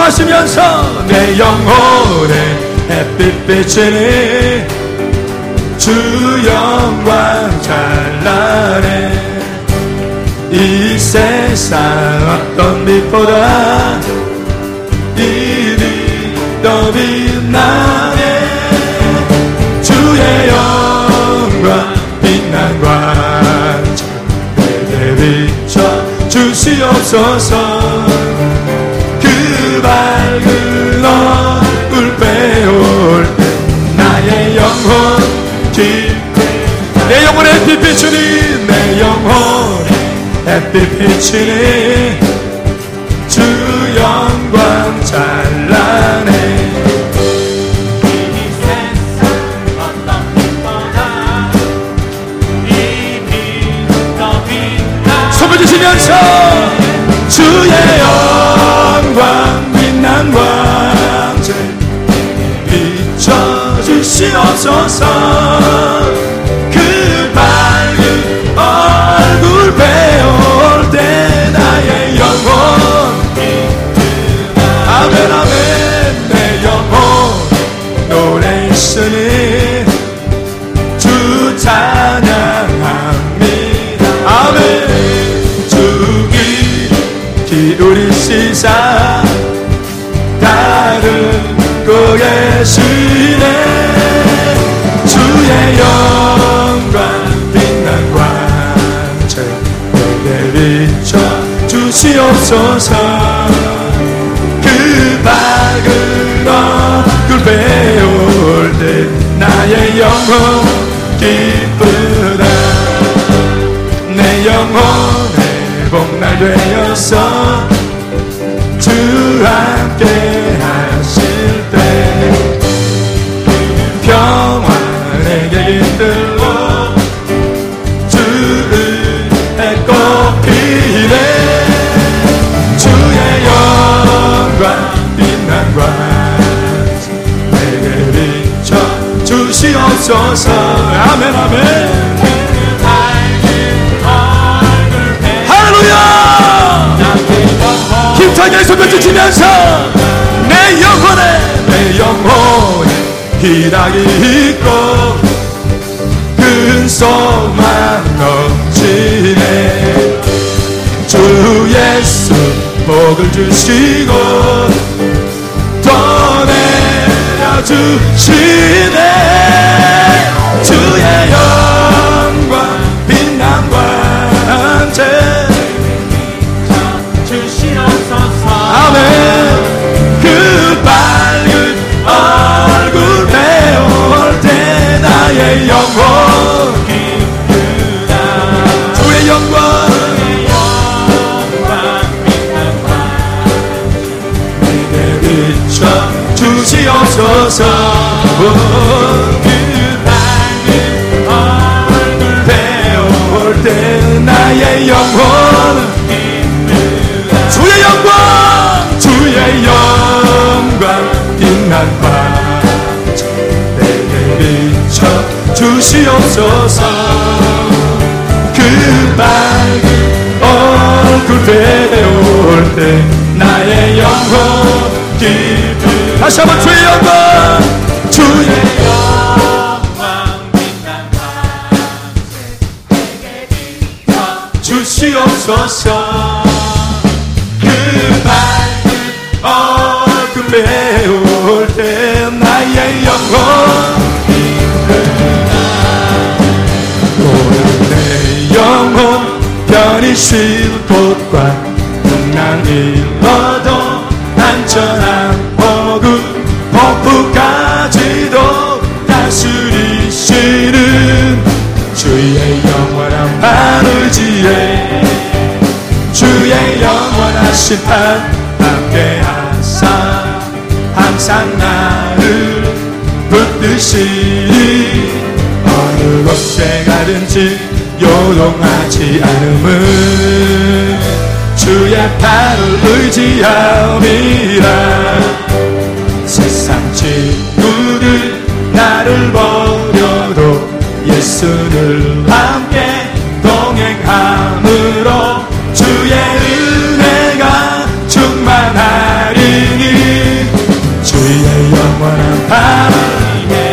기뻐하시면서 내 영혼의 햇빛 비치니 주 영광 찬란해. 이 세상 어떤 빛보다 이리 더 빛나네. 주의 영광 빛난 광장 내게 비춰 주시옵소서. 그 얼굴 배울 때 나의 영혼 깊게 내 영혼의 빛 비추니 내 영혼의 햇빛 비추니 주 영광 찬 기울이시사 다른 곳 계시네 주의 영광 빛난 광채 비춰 주시옵소서. 그 밝은 얼굴 배울 때 나의 영혼 기쁘다. 내 영혼의 복날 주 함께 하실 때 평안에게 깃들고 주의 꽃피네. 주의 영광 빛난 광 내게 비춰 주시옵소서. 아멘 아멘 주시면서 내 영혼에 내 영혼에 희락이 있고 큰 소망 넘치네. 주 예수 복을 주시고 더 내려주시네. 주의 영 나의 영혼 주의 영광 주시옵소서 그 밝은 얼굴 배울 때 나의 영혼 주의 영광 주의 영광. 빛난 밤 주시옵소서. 그 밝은 얼굴 배울 때 나의 영혼 기쁨 다시 한번 주의 영광. 주의 주시옵소서 곳과 풍랑 일러도 안전한 복음 폭풍까지도 다스리시는 주의 영원한 바르지에 주의 영원한 심판 함께 하사 항상 나를 붙드시니 어느 곳에 가든지 요동하지 않음은 주의 팔을 의지함이라. 세상 친구들 나를 버려도 예수를 함께 동행함으로 주의 은혜가 충만하리니. 나를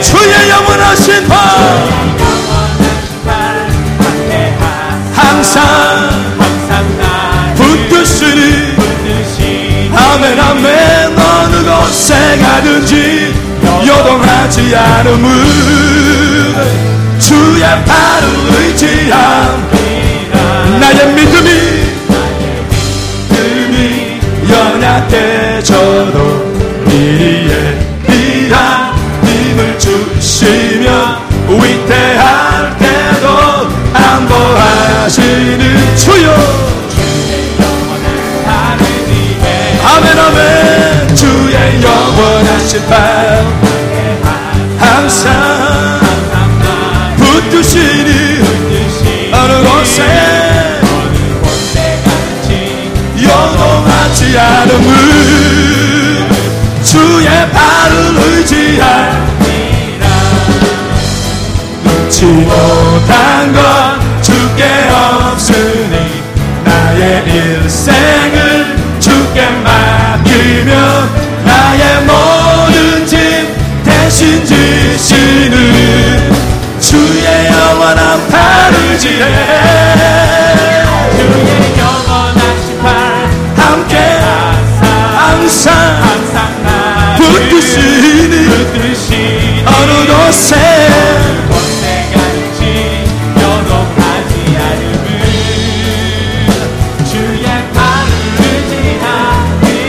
주의 영원하신 발 아멘 아멘 어느 곳에 가든지 요동하지 않음은 주의 발을 의지함 나의 믿음이 연약해져도 미리에 비한 힘을 주시며 위태할 때도 안보하시는 주여 주의 영원하신 지해 주의 영원하신 발 함께 항상 항상 나를 붙드시니 붙드시니 어느 곳에 주의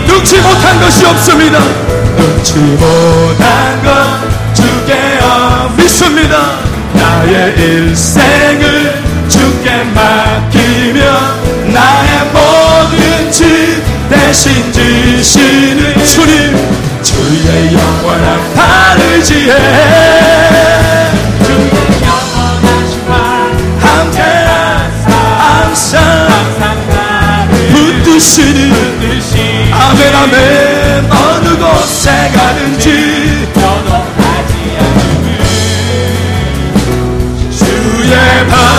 의지하니 못한 것이 없습니다. 눈치 못한 것 주께 어 믿습니다. 나의 일생을 맡기며 나의 모든 집 대신 지시는 주님 주의 영원한 발을 지해 주의 아멘 아멘. 어느 곳에 가든지 요동하지 않음은 주의 발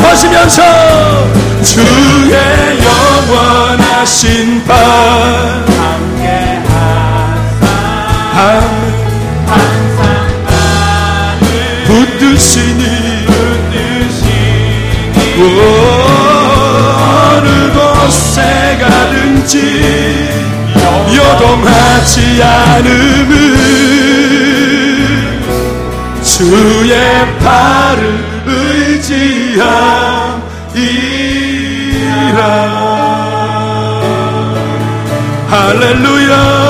선포하시면서 주의 영원하신 발 함께 아멘 항상 나를 붙드시니 붙드시니 어느 곳에 가든지 요동하지 않음은 주의 발을 의지함이라 할렐루야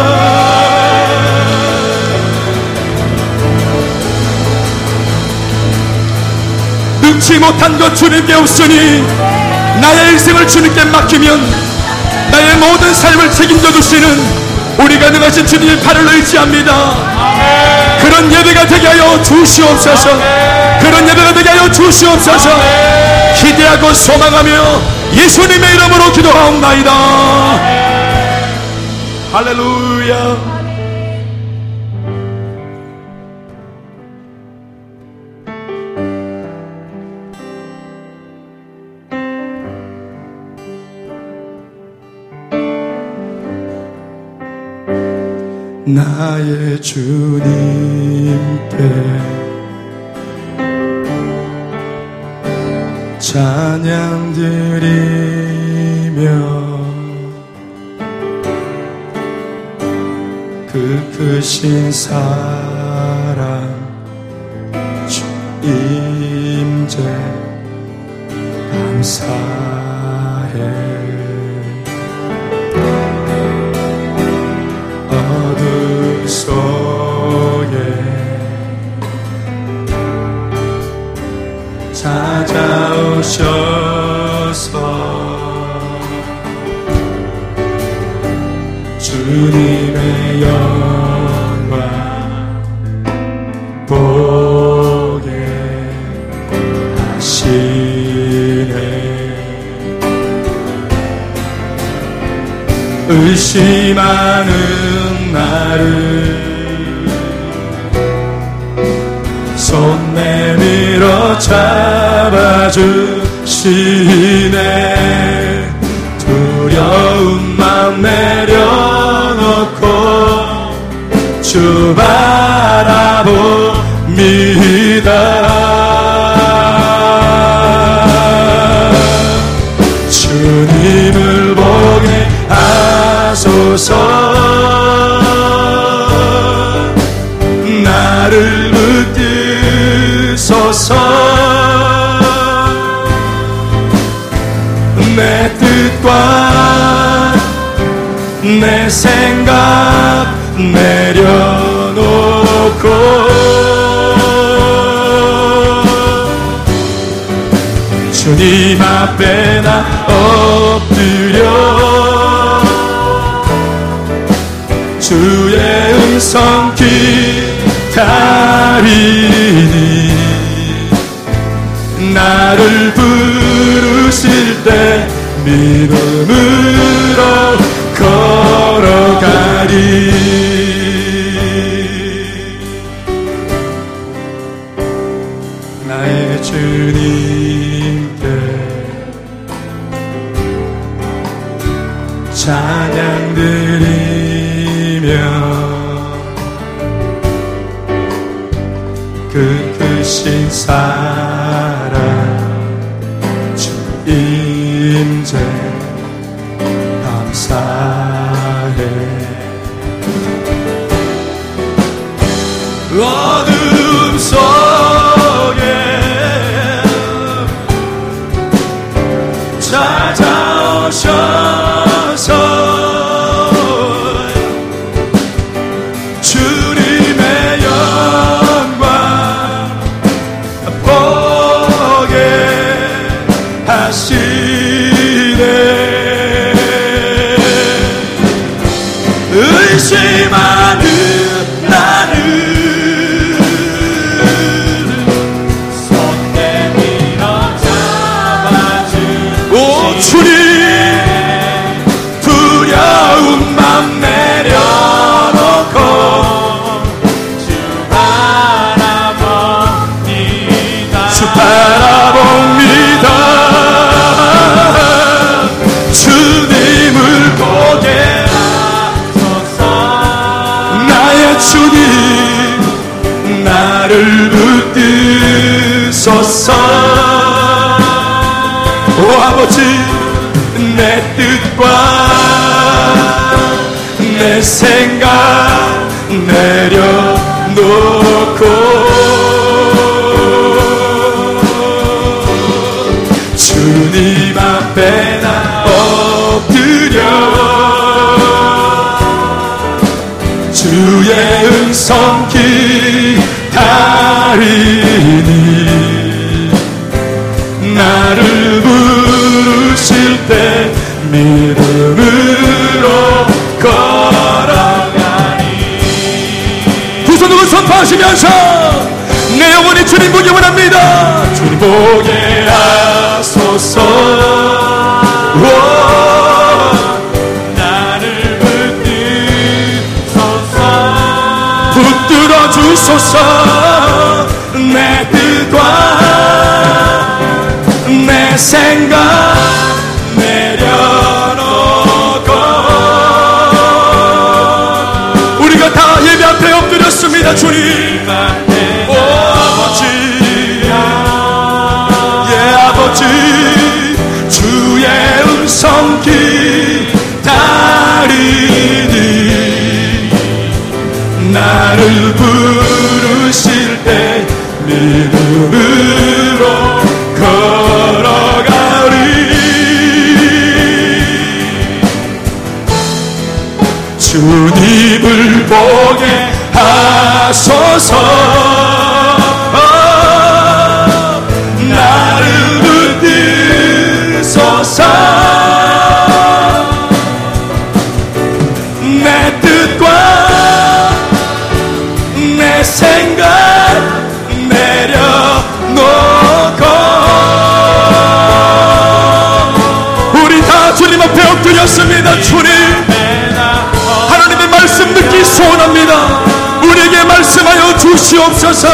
능치 못한 것 주님께 없으니 나의 일생을 주님께 맡기면 나의 모든 삶을 책임져 주시는 우리가 능하신 주님의 팔을 의지합니다. 그런 예배가 되게 하여 주시옵소서. 그런 예배가 되게 하여 주시옵소서. 기대하고 소망하며 예수님의 이름으로 기도하옵나이다. 할렐루야. 나의 주님께 찬양 드리며 그 크신 사랑 주 임재 감사해. 어둠 속에 찾아 오셔서. 주님의 영광 보게 하시네. 의심하는 나를 손 내밀어 잡아주 주시네 두려움만 내려놓고 주 바라봅니다. 주님을 보게 하소서. 내 뜻과 내 생각 내려놓고 주님 앞에 나 엎드려 주의 음성 기다리니 나를 부르실 때 믿음으로 찾 붙드소서. 오 아버지 내 뜻과 내 생각 내려놓고 주님 앞에 나 엎드려 주의 음성 기다리 때 믿음으로 걸어가니. 두 손으로 선포하시면서 내 영혼이 주님 보기 원합니다. 주님 보게 하소서. 오. 주소서. 내 뜻과 내 생각 엎드렸습니다 주님. 오 아버지. 예 아버지. 주의 음성 기다리니 나를 부르실 때 믿음으로 걸어가리. 주님을 보게 하소서 주시옵소서.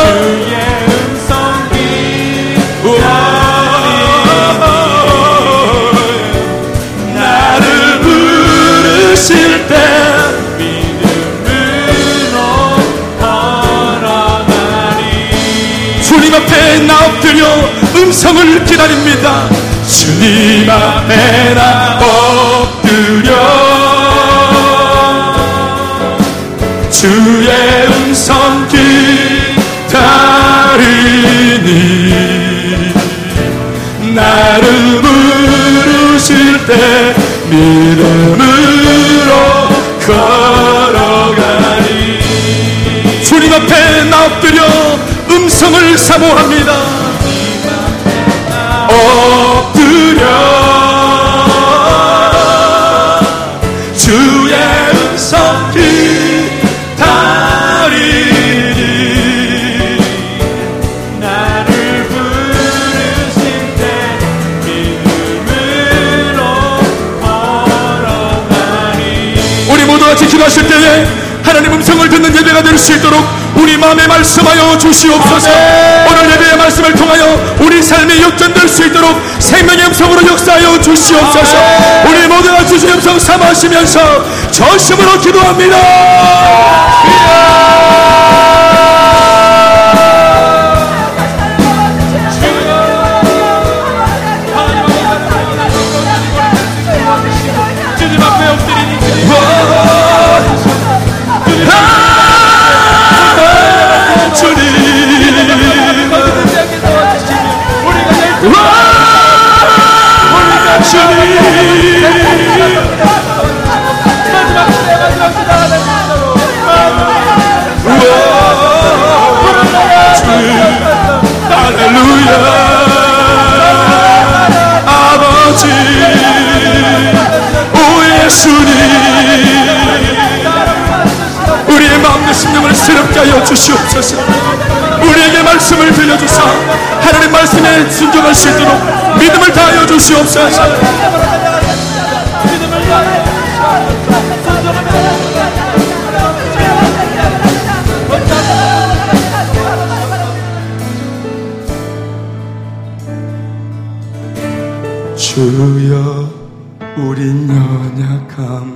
나 앞에 나 엎드려 음성을 기다립니다. 주님 앞에 나 엎드려 나를 부르실 때 믿음으로 걸어가니 주님 앞에 나 엎드려 음성을 사모합니다 음성을 듣는 예배가 될 수 있도록 우리 마음에 말씀하여 주시옵소서. 오늘 예배의 말씀을 통하여 우리 삶이 역전될 수 있도록 생명의 음성으로 역사하여 주시옵소서. 우리 모두 같이 주의 음성 삼하시면서 전심으로 기도합니다. 주님 주시옵소서. 우리에게 말씀을 들려주사 하나님 말씀에 순종할 수 있도록 믿음을 다하여 주시옵소서. 주여 우린 연약합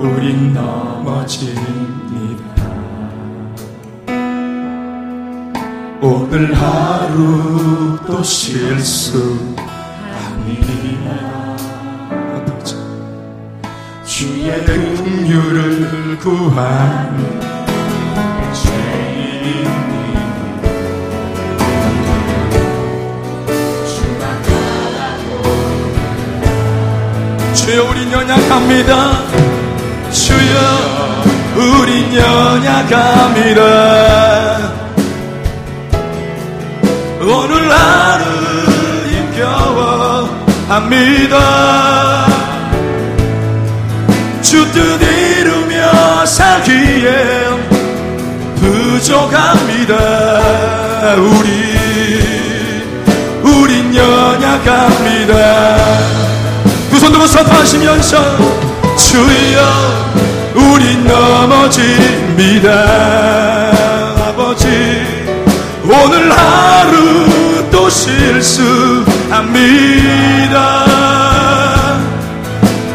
우린 넘어집니다. 오늘 하루 또 실수합니다. 주의 긍휼을 구하는 주여 우린 연약합니다 연약합니다 오늘 하루 힘겨워 합니다 주뜻 이루며 살기에 부족합니다 우리 우린 연약합니다 두 손 들고 선포하시면서 주여 우린 넘어집니다. 아버지 오늘 하루 또 실수합니다.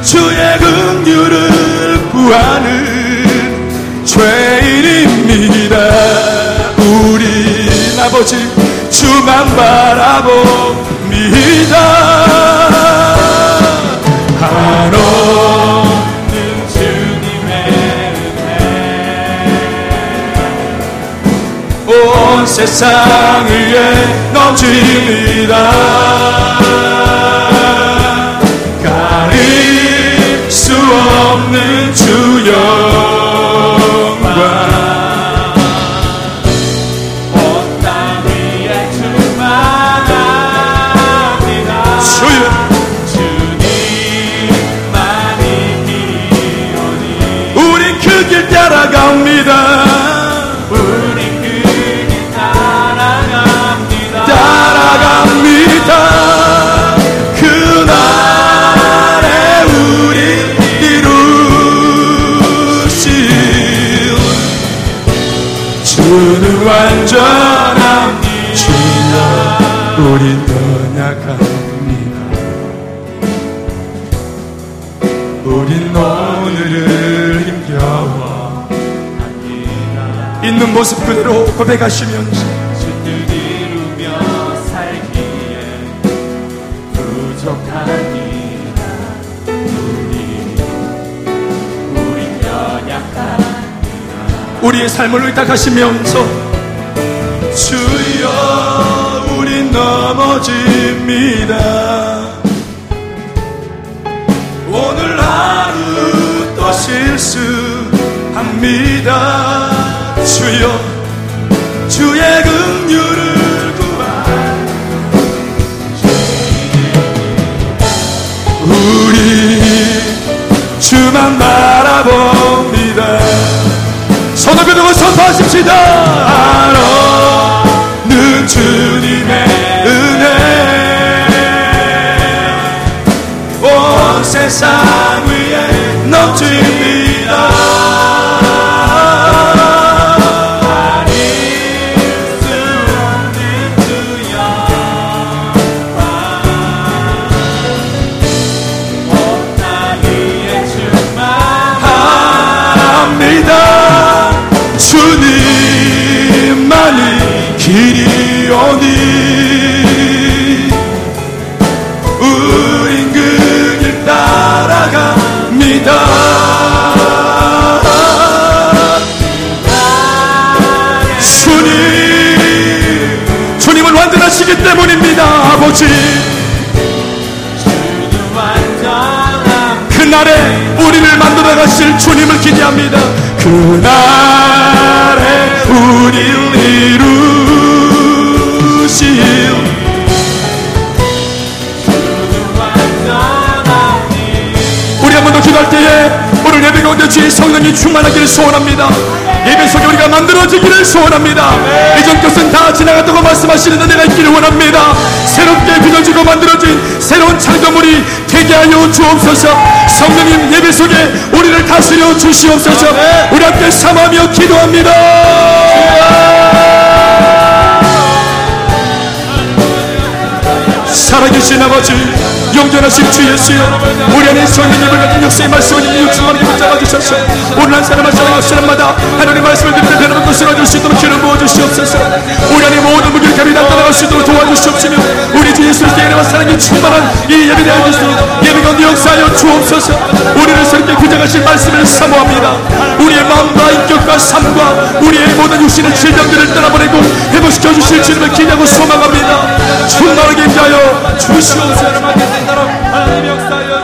주의 긍휼을 구하는 죄인입니다. 우린 아버지 주만 바라봅니다 세상 위에 넘칩니다. 가릴 수 없는 주영 있는 모습 그대로 고백하시면서 주뜻 이루며 살기에 부족하니라 우리 우리 연약한 우리의 삶을 의탁하시면서 주여 우린 넘어집니다. 오늘 하루 또 실수합니다 주여 주의 긍휼을 구하 우리 주만 바라봅니다. 손을 들고 선포하십시다. 알아는 주님의 은혜. 온 세상 그날에 우리를 이루실 우리 한 번 더 기도할 때에 오늘 예배 가운데 주의 성령이 충만하기를 소원합니다. 예배 속에 우리가 만들어지기를 소원합니다. 이전 것은 다 지나갔다고 말씀하시는데 내가 있기를 원합니다. 새롭게 빚어지고 만들어진 새로운 창조물이 되게 하여 주옵소서. 성령님 예배 속에 다스려 주시옵소서. 우리 함께 삼하며 기도합니다. 살아계신 아버지 영전하신 주 예수여. 우리 안에 성령님을 같은 역사의 말씀을 육성하는 힘을 잡아 주셔서. 오늘 한 사람 한 사람 앞 사람마다 하나님의 말씀을 듣는 변함없고 쓰러질 수 있도록 기름 부어주시옵소서. 우리 안에 모든 무기력함이 나타나갈 수 있도록 도와주시옵시며 우리 주 예수의 은혜와 사랑이 충만한 이 예배 대한 것으로 예배 가운데 역사하여 주옵소서. 우리를 새롭게 구정하실 말씀을 사모합니다. 우리의 마음과 인격과 삶과 우리의 모든 육신의 질병들을 떠나보내고 회복시켜 주실 주님을 기대하고 소망합니다. 충만하게 인자하여 주시옵소서 되도록 하나님 역사여